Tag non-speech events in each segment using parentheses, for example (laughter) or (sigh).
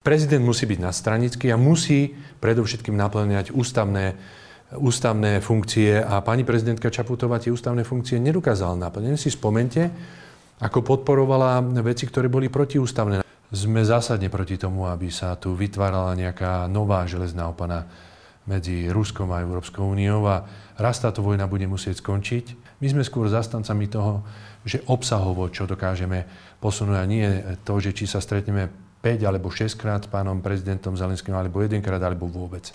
Prezident musí byť nadstranický a musí predovšetkým naplňať ústavné, ústavné funkcie a pani prezidentka Čaputová tie ústavné funkcie nedokázala naplniť. Si spomente, ako podporovala veci, ktoré boli protiústavné. Sme zásadne proti tomu, aby sa tu vytvárala nejaká nová železná opana medzi Ruskom a Európskou úniou a raz táto vojna bude musieť skončiť. My sme skôr zastancami toho, že obsahovo, čo dokážeme posunúť a nie to, že či sa stretneme 5 alebo 6 krát s pánom prezidentom Zelenským, alebo jedenkrát, alebo vôbec.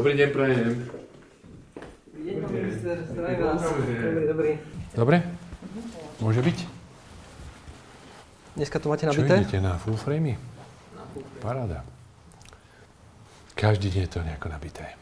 Dobrý deň, prajem. Dobrý deň, pán minister, zdravím vás. Dobrý, dobrý. Dobre? Môže byť? Dneska to máte Čo nabité? idete na full frame? Paráda. Každý deň je to nejako nabité.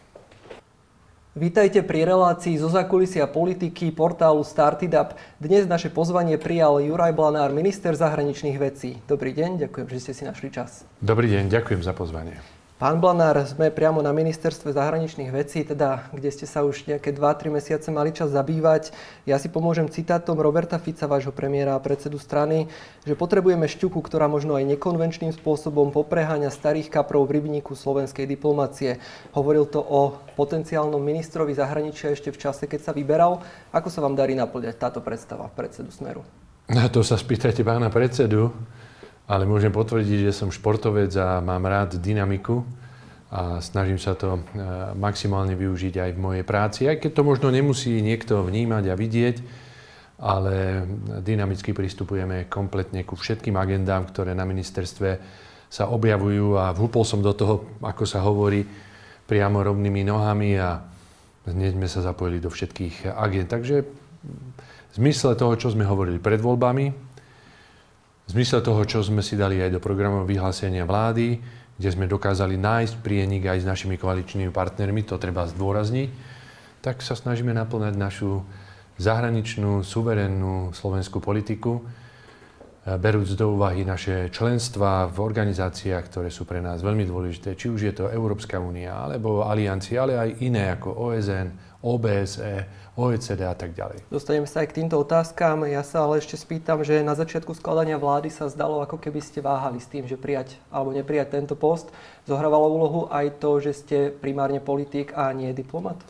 Vítajte pri relácii zo zákulisia politiky portálu Startidap. Dnes naše pozvanie prijal Juraj Blanár, minister zahraničných vecí. Dobrý deň, ďakujem, že ste si našli čas. Dobrý deň, ďakujem za pozvanie. Pán Blanár, sme priamo na ministerstve zahraničných vecí, teda kde ste sa už nejaké 2-3 mesiace mali čas zabývať. Ja si pomôžem citátom Roberta Fica, vášho premiéra a predsedu strany, že potrebujeme šťuku, ktorá možno aj nekonvenčným spôsobom popreháňa starých kaprov v rybníku slovenskej diplomácie. Hovoril to o potenciálnom ministrovi zahraničia ešte v čase, keď sa vyberal. Ako sa vám darí naplňať táto predstava predsedu Smeru? Na to sa spýtajte pána predsedu. Ale môžem potvrdiť, že som športovec a mám rád dynamiku a snažím sa to e, maximálne využiť aj v mojej práci, aj keď to možno nemusí niekto vnímať a vidieť, ale dynamicky pristupujeme kompletne ku všetkým agendám, ktoré na ministerstve sa objavujú a vhúpol som do toho, ako sa hovorí, priamo rovnými nohami a hneď sme sa zapojili do všetkých agent. Takže v zmysle toho, čo sme hovorili pred voľbami, v zmysle toho, čo sme si dali aj do programov vyhlásenia vlády, kde sme dokázali nájsť prienik aj s našimi koaličnými partnermi, to treba zdôrazniť, tak sa snažíme naplňať našu zahraničnú, suverénnu slovenskú politiku, berúc do úvahy naše členstva v organizáciách, ktoré sú pre nás veľmi dôležité, či už je to Európska únia, alebo aliancia, ale aj iné ako OSN, OBSE, OECD a tak ďalej. Dostaneme sa aj k týmto otázkam. Ja sa ale ešte spýtam, že na začiatku skladania vlády sa zdalo, ako keby ste váhali s tým, že prijať alebo neprijať tento post. Zohrávalo úlohu aj to, že ste primárne politik a nie diplomat?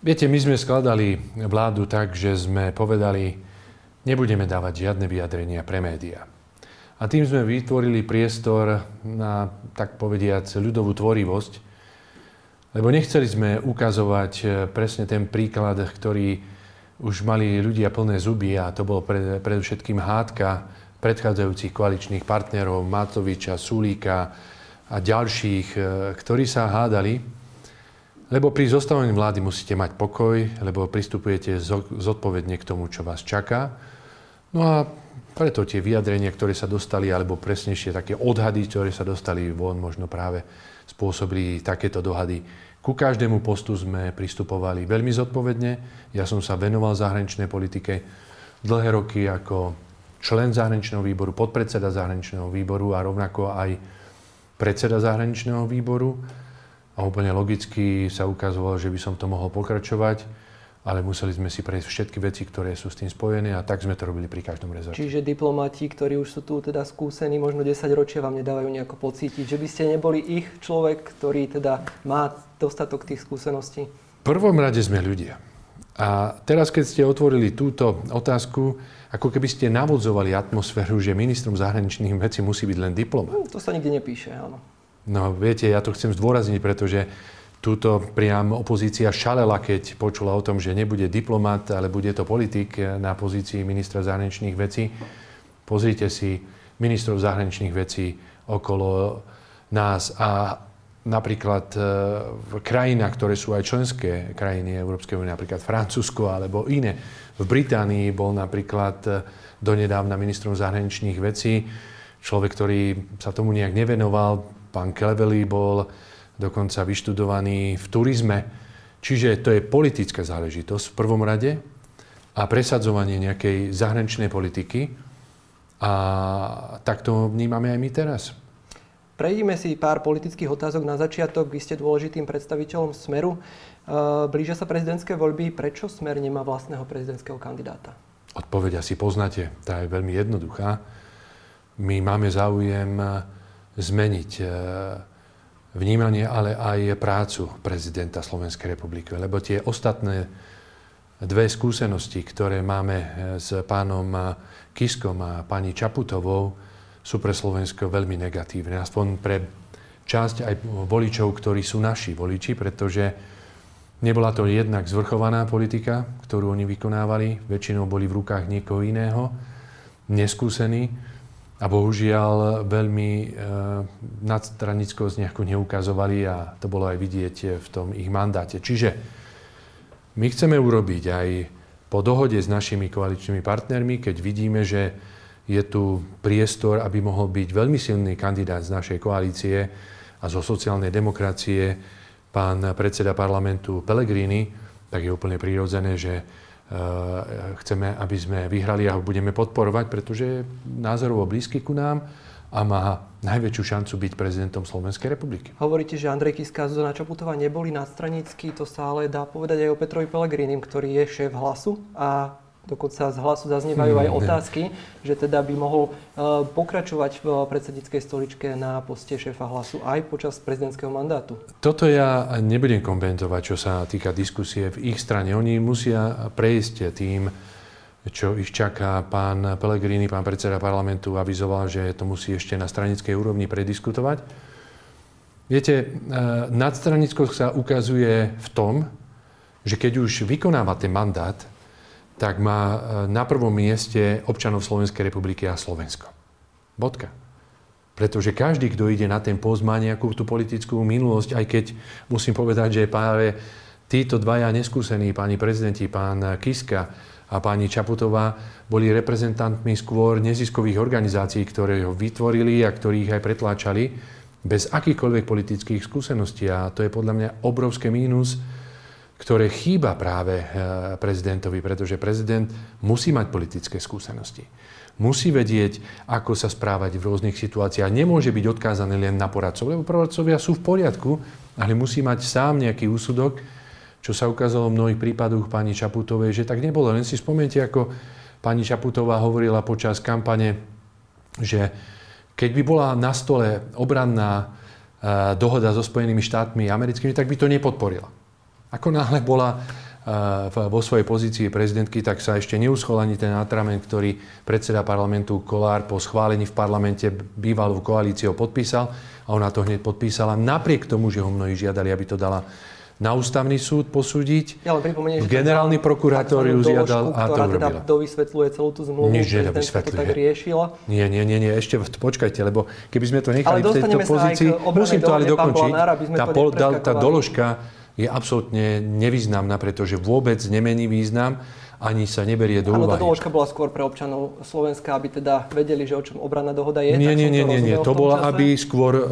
Viete, my sme skladali vládu tak, že sme povedali, nebudeme dávať žiadne vyjadrenia pre médiá. A tým sme vytvorili priestor na, tak povediac, ľudovú tvorivosť, lebo nechceli sme ukazovať e, presne ten príklad, ktorý už mali ľudia plné zuby a to bolo pred, predovšetkým hádka predchádzajúcich koaličných partnerov Matoviča, Sulíka a ďalších, e, ktorí sa hádali. Lebo pri zostavení vlády musíte mať pokoj, lebo pristupujete zodpovedne k tomu, čo vás čaká. No a preto tie vyjadrenia, ktoré sa dostali, alebo presnejšie také odhady, ktoré sa dostali von, možno práve spôsobili takéto dohady. Ku každému postu sme pristupovali veľmi zodpovedne. Ja som sa venoval zahraničnej politike dlhé roky ako člen zahraničného výboru, podpredseda zahraničného výboru a rovnako aj predseda zahraničného výboru. A úplne logicky sa ukazovalo, že by som to mohol pokračovať ale museli sme si prejsť všetky veci, ktoré sú s tým spojené a tak sme to robili pri každom rezorte. Čiže diplomati, ktorí už sú tu teda skúsení, možno 10 ročia vám nedávajú nejako pocítiť, že by ste neboli ich človek, ktorý teda má dostatok tých skúseností? V prvom rade sme ľudia. A teraz, keď ste otvorili túto otázku, ako keby ste navodzovali atmosféru, že ministrom zahraničných vecí musí byť len diplomat. To sa nikde nepíše, áno. No, viete, ja to chcem zdôrazniť, pretože Tuto priam opozícia šalela, keď počula o tom, že nebude diplomat, ale bude to politik na pozícii ministra zahraničných vecí. Pozrite si ministrov zahraničných vecí okolo nás a napríklad e, v krajinách, ktoré sú aj členské krajiny Európskej únie, napríklad Francúzsko alebo iné. V Británii bol napríklad e, donedávna ministrom zahraničných vecí človek, ktorý sa tomu nejak nevenoval, pán Klevely bol dokonca vyštudovaný v turizme. Čiže to je politická záležitosť v prvom rade a presadzovanie nejakej zahraničnej politiky. A tak to vnímame aj my teraz. Prejdime si pár politických otázok na začiatok. Vy ste dôležitým predstaviteľom Smeru. E, blížia sa prezidentské voľby. Prečo Smer nemá vlastného prezidentského kandidáta? Odpoveď asi poznáte. Tá je veľmi jednoduchá. My máme záujem zmeniť e, vnímanie, ale aj prácu prezidenta Slovenskej republiky. Lebo tie ostatné dve skúsenosti, ktoré máme eh, s pánom eh, Kiskom a pani Čaputovou, sú pre Slovensko veľmi negatívne. Aspoň pre časť aj voličov, ktorí sú naši voliči, pretože nebola to jednak zvrchovaná politika, ktorú oni vykonávali. Väčšinou boli v rukách niekoho iného, neskúsení a bohužiaľ veľmi e, nadstranickosť nejako neukazovali a to bolo aj vidieť v tom ich mandáte. Čiže my chceme urobiť aj po dohode s našimi koaličnými partnermi, keď vidíme, že je tu priestor, aby mohol byť veľmi silný kandidát z našej koalície a zo sociálnej demokracie, pán predseda parlamentu Pellegrini, tak je úplne prirodzené, že chceme, aby sme vyhrali a ho budeme podporovať, pretože je názorovo blízky ku nám a má najväčšiu šancu byť prezidentom Slovenskej republiky. Hovoríte, že Andrej Kiska a Zuzana Čaputová neboli nadstranícky, to sa ale dá povedať aj o Petrovi Pelegrinim, ktorý je šéf hlasu a Dokonca z hlasu zaznievajú aj hmm, otázky, že teda by mohol uh, pokračovať v predsedníckej stoličke na poste šéfa hlasu aj počas prezidentského mandátu. Toto ja nebudem komentovať, čo sa týka diskusie v ich strane. Oni musia prejsť tým, čo ich čaká. Pán Pellegrini, pán predseda parlamentu, avizoval, že to musí ešte na stranickej úrovni prediskutovať. Viete, uh, nadstranickosť sa ukazuje v tom, že keď už vykonáva ten mandát, tak má e, na prvom mieste občanov Slovenskej republiky a Slovensko. Bodka. Pretože každý, kto ide na ten post, má nejakú tú politickú minulosť, aj keď musím povedať, že práve títo dvaja neskúsení, páni prezidenti, pán Kiska a pani Čaputová, boli reprezentantmi skôr neziskových organizácií, ktoré ho vytvorili a ktorých aj pretláčali bez akýchkoľvek politických skúseností. A to je podľa mňa obrovské mínus, ktoré chýba práve eh, prezidentovi, pretože prezident musí mať politické skúsenosti. Musí vedieť, ako sa správať v rôznych situáciách. Nemôže byť odkázaný len na poradcov, lebo poradcovia sú v poriadku, ale musí mať sám nejaký úsudok, čo sa ukázalo v mnohých prípadoch pani Čaputovej, že tak nebolo. Len si spomente, ako pani Čaputová hovorila počas kampane, že keď by bola na stole obranná eh, dohoda so Spojenými štátmi americkými, tak by to nepodporila. Ako náhle bola eh, vo svojej pozícii prezidentky, tak sa ešte neuschol ani ten atrament, ktorý predseda parlamentu Kolár po schválení v parlamente bývalú koalíciou podpísal a ona to hneď podpísala, napriek tomu, že ho mnohí žiadali, aby to dala na ústavný súd posúdiť. Ja pripomeniem, že generálny prokurátor ju žiadal a to urobila. Teda dovysvetľuje celú tú zmluvu, Nič to tak riešila. Nie, nie, nie, nie, ešte počkajte, lebo keby sme to nechali v tejto pozícii, musím to ale dokončiť. Tá, pol, tá doložka je absolútne nevýznamná, pretože vôbec nemení význam ani sa neberie do úvahy. Áno, tá doložka bola skôr pre občanov Slovenska, aby teda vedeli, že o čom obranná dohoda je. Nie, nie, nie, nie, nie. To bola, aby skôr uh,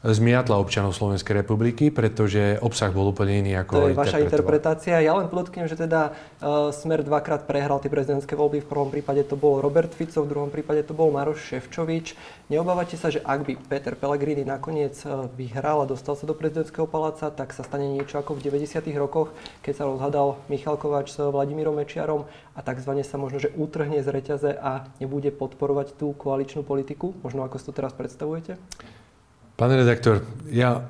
zmiatla občanov Slovenskej republiky, pretože obsah bol úplne iný ako To je vaša interpretácia. Ja len podotknem, že teda uh, Smer dvakrát prehral tie prezidentské voľby. V prvom prípade to bol Robert Fico, v druhom prípade to bol Maroš Ševčovič. Neobávate sa, že ak by Peter Pellegrini nakoniec uh, vyhral a dostal sa do prezidentského paláca, tak sa stane niečo ako v 90. rokoch, keď sa rozhadal Michal Kováč s Vladimírom Mečiarom a takzvané sa možno, že utrhne z reťaze a nebude podporovať tú koaličnú politiku, možno ako si to teraz predstavujete? Pán redaktor, ja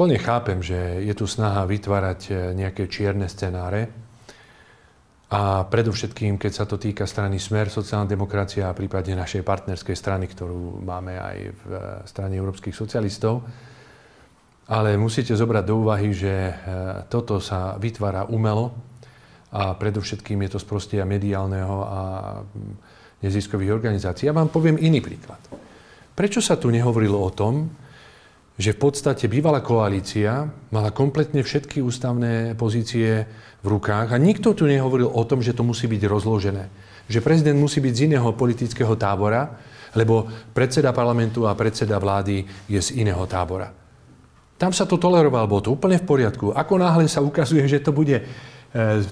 plne chápem, že je tu snaha vytvárať e, nejaké čierne scenáre a predovšetkým, keď sa to týka strany Smer, sociálna demokracia a prípadne našej partnerskej strany, ktorú máme aj v e, strane európskych socialistov. Ale musíte zobrať do úvahy, že e, toto sa vytvára umelo a predovšetkým je to z prostia mediálneho a neziskových organizácií. Ja vám poviem iný príklad. Prečo sa tu nehovorilo o tom, že v podstate bývalá koalícia mala kompletne všetky ústavné pozície v rukách a nikto tu nehovoril o tom, že to musí byť rozložené. Že prezident musí byť z iného politického tábora lebo predseda parlamentu a predseda vlády je z iného tábora. Tam sa to toleroval, bolo to úplne v poriadku. Ako náhle sa ukazuje, že to bude, e,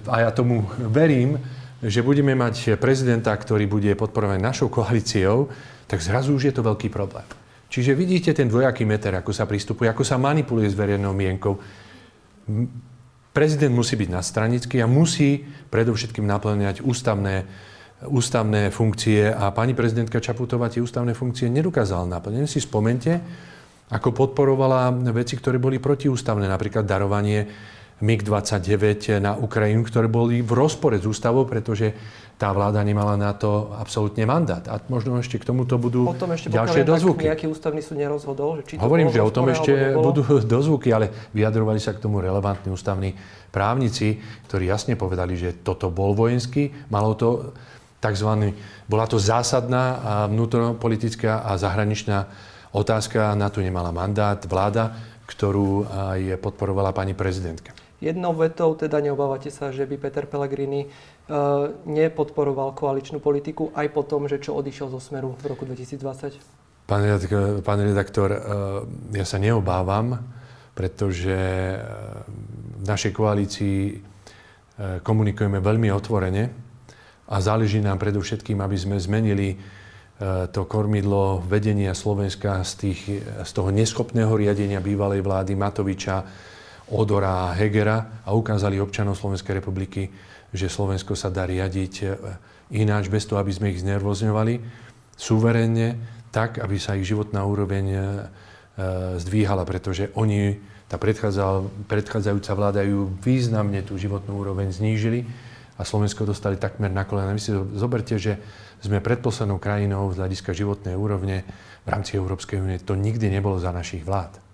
a ja tomu verím, že budeme mať prezidenta, ktorý bude podporovaný našou koalíciou, tak zrazu už je to veľký problém. Čiže vidíte ten dvojaký meter, ako sa pristupuje, ako sa manipuluje s verejnou mienkou. Prezident musí byť nadstranický a musí predovšetkým naplňať ústavné, ústavné funkcie a pani prezidentka Čaputová tie ústavné funkcie nedokázala naplniť. Si spomente, ako podporovala veci, ktoré boli protiústavné, napríklad darovanie MiG-29 na Ukrajinu, ktoré boli v rozpore s ústavou, pretože tá vláda nemala na to absolútne mandát. A možno ešte k tomuto budú Potom ešte ďalšie dozvuky. nejaký ústavný súd nerozhodol, že či to Hovorím, že o tom ešte budú (laughs) dozvuky, ale vyjadrovali sa k tomu relevantní ústavní právnici, ktorí jasne povedali, že toto bol vojenský, malo to tzv. bola to zásadná a vnútropolitická a zahraničná otázka, na to nemala mandát vláda, ktorú aj podporovala pani prezidentka. Jednou vetou teda neobávate sa, že by Peter Pellegrini nepodporoval koaličnú politiku aj po tom, že čo odišiel zo Smeru v roku 2020? Pán redaktor, pán redaktor uh, ja sa neobávam, pretože uh, v našej koalícii komunikujeme veľmi otvorene a záleží nám predovšetkým, aby sme zmenili to kormidlo vedenia Slovenska z, tých, z toho neschopného riadenia bývalej vlády Matoviča, Odora a Hegera a ukázali občanov Slovenskej republiky, že Slovensko sa dá riadiť e, ináč, bez toho, aby sme ich znervozňovali, suverénne, tak, aby sa ich životná úroveň e, e, zdvíhala, pretože oni, tá predchádzajúca vláda ju významne tú životnú úroveň znížili a Slovensko dostali takmer na kolena. Vy si zoberte, že sme predposlednou krajinou z hľadiska životnej úrovne v rámci Európskej únie. To nikdy nebolo za našich vlád.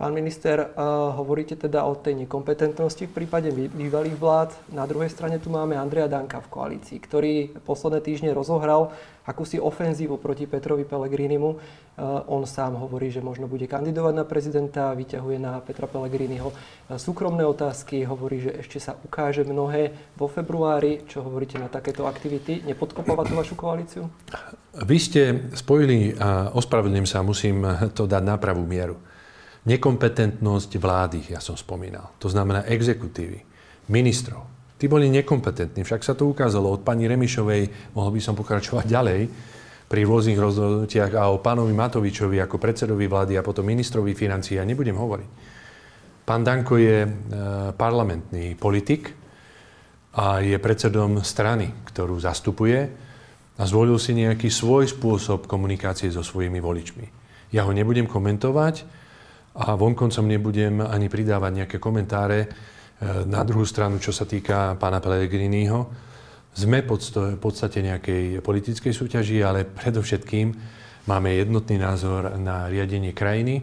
Pán minister, uh, hovoríte teda o tej nekompetentnosti v prípade bývalých vlád. Na druhej strane tu máme Andreja Danka v koalícii, ktorý posledné týždne rozohral akúsi ofenzívu proti Petrovi Pellegrinimu. Uh, on sám hovorí, že možno bude kandidovať na prezidenta, vyťahuje na Petra Pellegriniho uh, súkromné otázky, hovorí, že ešte sa ukáže mnohé vo februári. Čo hovoríte na takéto aktivity? Nepodkopáva tú vašu koalíciu? Vy ste spojili, a ospravedlňujem sa, musím to dať na pravú mieru nekompetentnosť vlády, ja som spomínal. To znamená exekutívy, ministrov. Tí boli nekompetentní, však sa to ukázalo od pani Remišovej, mohol by som pokračovať (laughs) ďalej, pri rôznych rozhodnutiach a o pánovi Matovičovi ako predsedovi vlády a potom ministrovi financií, ja nebudem hovoriť. Pán Danko je e, parlamentný politik a je predsedom strany, ktorú zastupuje a zvolil si nejaký svoj spôsob komunikácie so svojimi voličmi. Ja ho nebudem komentovať, a vonkoncom nebudem ani pridávať nejaké komentáre. E, na druhú stranu, čo sa týka pána Pellegriniho, sme v podstate nejakej politickej súťaži, ale predovšetkým máme jednotný názor na riadenie krajiny.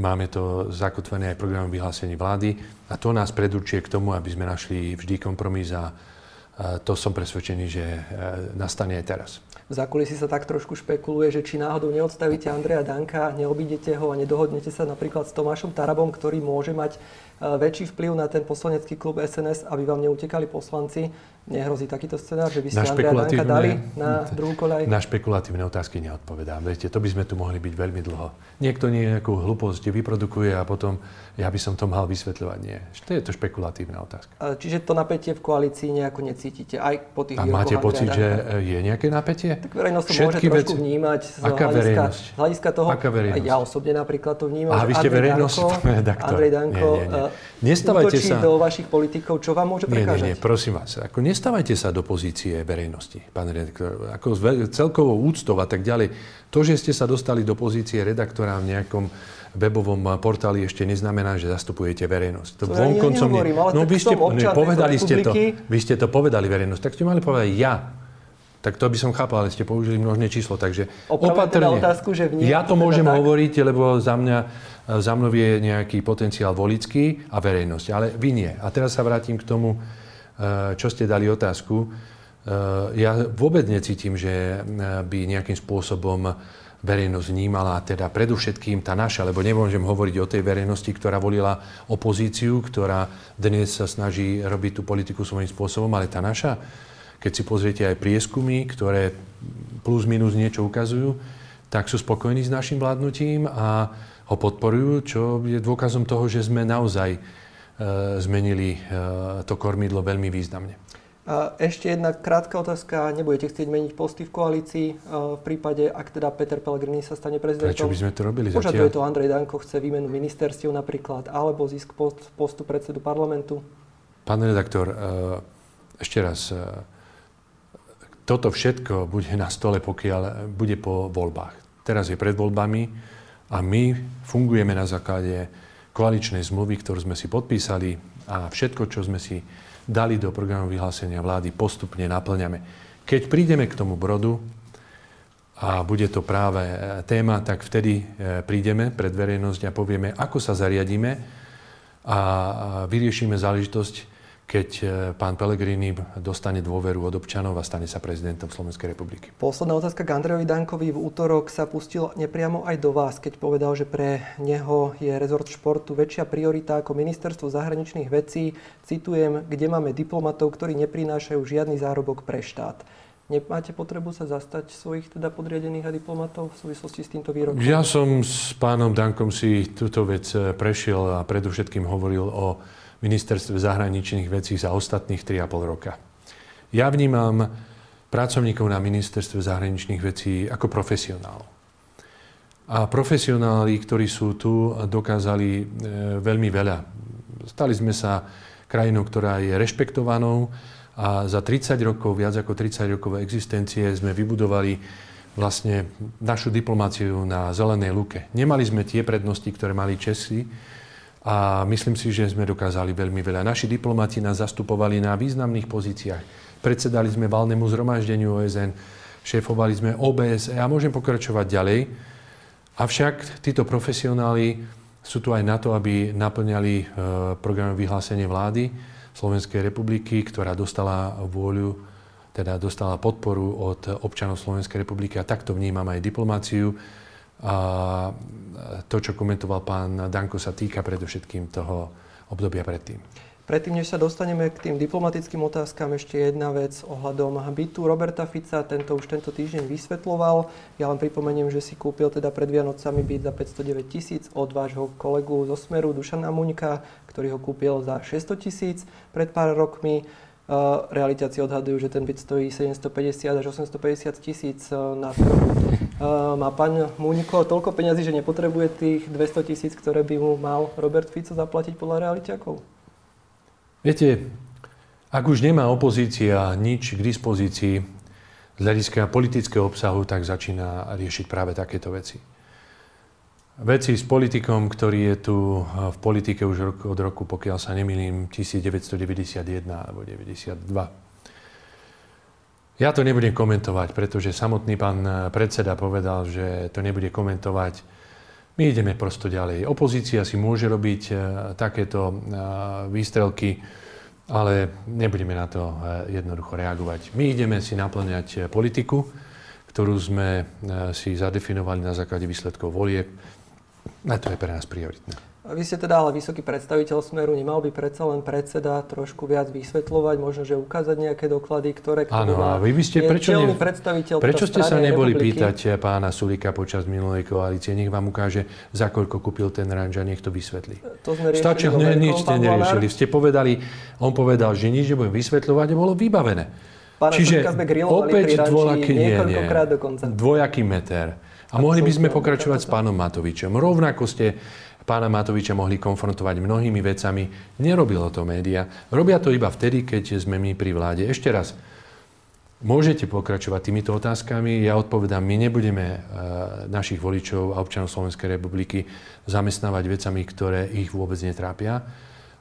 Máme to zakotvené aj programom vyhlásení vlády a to nás predurčuje k tomu, aby sme našli vždy kompromis a to som presvedčený, že e, nastane aj teraz. V zákulisí sa tak trošku špekuluje, že či náhodou neodstavíte Andreja Danka, neobídete ho a nedohodnete sa napríklad s Tomášom Tarabom, ktorý môže mať väčší vplyv na ten poslanecký klub SNS, aby vám neutekali poslanci. Nehrozí takýto scenár, že by ste Andreja Danka dali na druhú koľaj? Na špekulatívne otázky neodpovedám. Viete, to by sme tu mohli byť veľmi dlho. Niekto nejakú hlúposť vyprodukuje a potom ja by som to mal vysvetľovať. Nie. To je to špekulatívna otázka. Čiže to napätie v koalícii nejako necítite aj po tých A máte pocit, že je nejaké napätie? Tak verejnosť to môže trošku veci... vnímať z Aká hľadiska, hľadiska toho. Aká verejnosť? Ja osobne napríklad to vnímam. A vy ste verejnosť? Danko, (laughs) Andrej Danko nie, nie, nie. Nestávajte sa... do vašich politikov, čo vám môže prekážať? Nie, nie, nie, prosím vás. Ako nestávajte sa do pozície verejnosti, pán redaktor. Ako celkovou úctou a tak ďalej. To, že ste sa dostali do pozície redaktora v nejakom webovom portáli ešte neznamená, že zastupujete verejnosť. To, to vonkoncom ja ale no, vy ste, ne, povedali ste to, vy ste to povedali verejnosť, tak ste mali povedať ja tak to by som chápal, ale ste použili množné číslo, takže opatrne. Teda otázku, že ja to môžem tak... hovoriť, lebo za mňa, za mnou je nejaký potenciál volický a verejnosť, ale vy nie. A teraz sa vrátim k tomu, eh, čo ste dali otázku. Eh, ja vôbec necítim, že by nejakým spôsobom verejnosť vnímala, teda predovšetkým tá naša, lebo nemôžem hovoriť o tej verejnosti, ktorá volila opozíciu, ktorá dnes sa snaží robiť tú politiku svojím spôsobom, ale tá naša, keď si pozriete aj prieskumy, ktoré plus minus niečo ukazujú, tak sú spokojní s našim vládnutím a ho podporujú, čo je dôkazom toho, že sme naozaj e, zmenili e, to kormidlo veľmi významne. A ešte jedna krátka otázka. Nebudete chcieť meniť posty v koalícii v prípade, ak teda Peter Pellegrini sa stane prezidentom? Prečo by sme to robili Požaduje to Andrej Danko, chce výmenu ministerstiev napríklad, alebo zisk post, postu predsedu parlamentu? Pán redaktor, ešte raz, toto všetko bude na stole, pokiaľ bude po voľbách. Teraz je pred voľbami a my fungujeme na základe koaličnej zmluvy, ktorú sme si podpísali a všetko, čo sme si dali do programu vyhlásenia vlády, postupne naplňame. Keď prídeme k tomu brodu a bude to práve téma, tak vtedy e, prídeme pred verejnosť a povieme, ako sa zariadíme a vyriešime záležitosť, keď e, pán Pellegrini dostane dôveru od občanov a stane sa prezidentom Slovenskej republiky. Posledná otázka k Andrejovi Dankovi. V útorok sa pustil nepriamo aj do vás, keď povedal, že pre neho je rezort športu väčšia priorita ako ministerstvo zahraničných vecí. Citujem, kde máme diplomatov, ktorí neprinášajú žiadny zárobok pre štát. Nemáte potrebu sa zastať svojich teda podriadených a diplomatov v súvislosti s týmto výrokom? Ja som s pánom Dankom si túto vec e, prešiel a predovšetkým hovoril o ministerstve zahraničných vecí za ostatných 3,5 roka. Ja vnímam pracovníkov na ministerstve zahraničných vecí ako profesionálov. A profesionáli, ktorí sú tu, dokázali e, veľmi veľa. Stali sme sa krajinou, ktorá je rešpektovanou a za 30 rokov, viac ako 30 rokov existencie sme vybudovali vlastne našu diplomáciu na zelenej luke. Nemali sme tie prednosti, ktoré mali Česi, a myslím si, že sme dokázali veľmi veľa. Naši diplomati nás zastupovali na významných pozíciách. Predsedali sme valnému zhromaždeniu OSN, šéfovali sme OBSE a môžem pokračovať ďalej. Avšak títo profesionáli sú tu aj na to, aby naplňali e, program vyhlásenie vlády Slovenskej republiky, ktorá dostala vôľu, teda dostala podporu od občanov Slovenskej republiky a takto vnímam aj diplomáciu a to, čo komentoval pán Danko, sa týka predovšetkým toho obdobia predtým. Predtým, než sa dostaneme k tým diplomatickým otázkam, ešte jedna vec ohľadom bytu Roberta Fica. Tento už tento týždeň vysvetloval. Ja len pripomeniem, že si kúpil teda pred Vianocami byt za 509 tisíc od vášho kolegu zo Smeru Dušana Muňka, ktorý ho kúpil za 600 tisíc pred pár rokmi. Realitáci odhadujú, že ten byt stojí 750 až 850 tisíc na trhu. Má pán Múňko toľko peňazí, že nepotrebuje tých 200 tisíc, ktoré by mu mal Robert Fico zaplatiť podľa realiťakov? Viete, ak už nemá opozícia nič k dispozícii z hľadiska politického obsahu, tak začína riešiť práve takéto veci. Veci s politikom, ktorý je tu v politike už od roku, pokiaľ sa nemýlim, 1991 alebo 92 ja to nebudem komentovať, pretože samotný pán eh, predseda povedal, že to nebude komentovať. My ideme prosto ďalej. Opozícia si môže robiť eh, takéto eh, výstrelky, ale nebudeme na to jednoducho reagovať. My ideme si naplňať politiku, ktorú sme si zadefinovali na základe výsledkov volieb. A to je pre nás prioritné. Vy ste teda ale vysoký predstaviteľ Smeru, nemal by predsa len predseda trošku viac vysvetľovať, možno, že ukázať nejaké doklady, ktoré... Áno, a vy by ste, prečo, ne, prečo ste sa neboli republiky? pýtať pána Sulika počas minulej koalície? Nech vám ukáže, za koľko kúpil ten ranč a nech to vysvetlí. To sme riešili Stačí, ne, nič ste neriešili. Ste povedali, on povedal, že nič nebudem vysvetľovať a bolo vybavené. Pána Čiže opäť dvojaký, nie, nie, dvojaký meter. A, mohli by sme pokračovať s pánom Matovičom. Rovnako ste pána Matoviča mohli konfrontovať mnohými vecami. Nerobilo to média. Robia to iba vtedy, keď sme my pri vláde. Ešte raz, môžete pokračovať týmito otázkami. Ja odpovedám, my nebudeme uh, našich voličov a občanov Slovenskej republiky zamestnávať vecami, ktoré ich vôbec netrápia,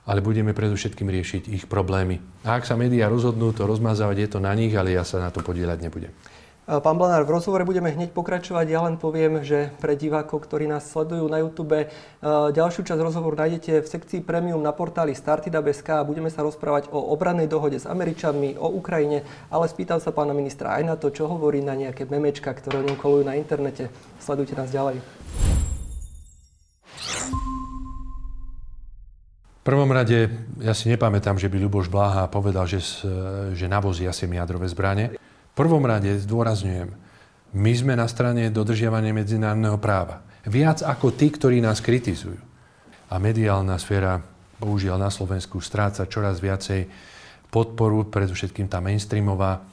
ale budeme predovšetkým riešiť ich problémy. A ak sa médiá rozhodnú to rozmazávať, je to na nich, ale ja sa na to podielať nebudem. Pán Blanár, v rozhovore budeme hneď pokračovať. Ja len poviem, že pre divákov, ktorí nás sledujú na YouTube, ďalšiu časť rozhovoru nájdete v sekcii Premium na portáli Startida.sk. Budeme sa rozprávať o obrannej dohode s Američanmi, o Ukrajine, ale spýtam sa pána ministra aj na to, čo hovorí na nejaké memečka, ktoré ňom kolujú na internete. Sledujte nás ďalej. Prvom rade, ja si nepamätám, že by Ľuboš Bláha povedal, že, že navozia sem jadrové zbranie. V prvom rade zdôrazňujem, my sme na strane dodržiavania medzinárodného práva. Viac ako tí, ktorí nás kritizujú. A mediálna sféra, bohužiaľ na Slovensku, stráca čoraz viacej podporu, predovšetkým tá mainstreamová.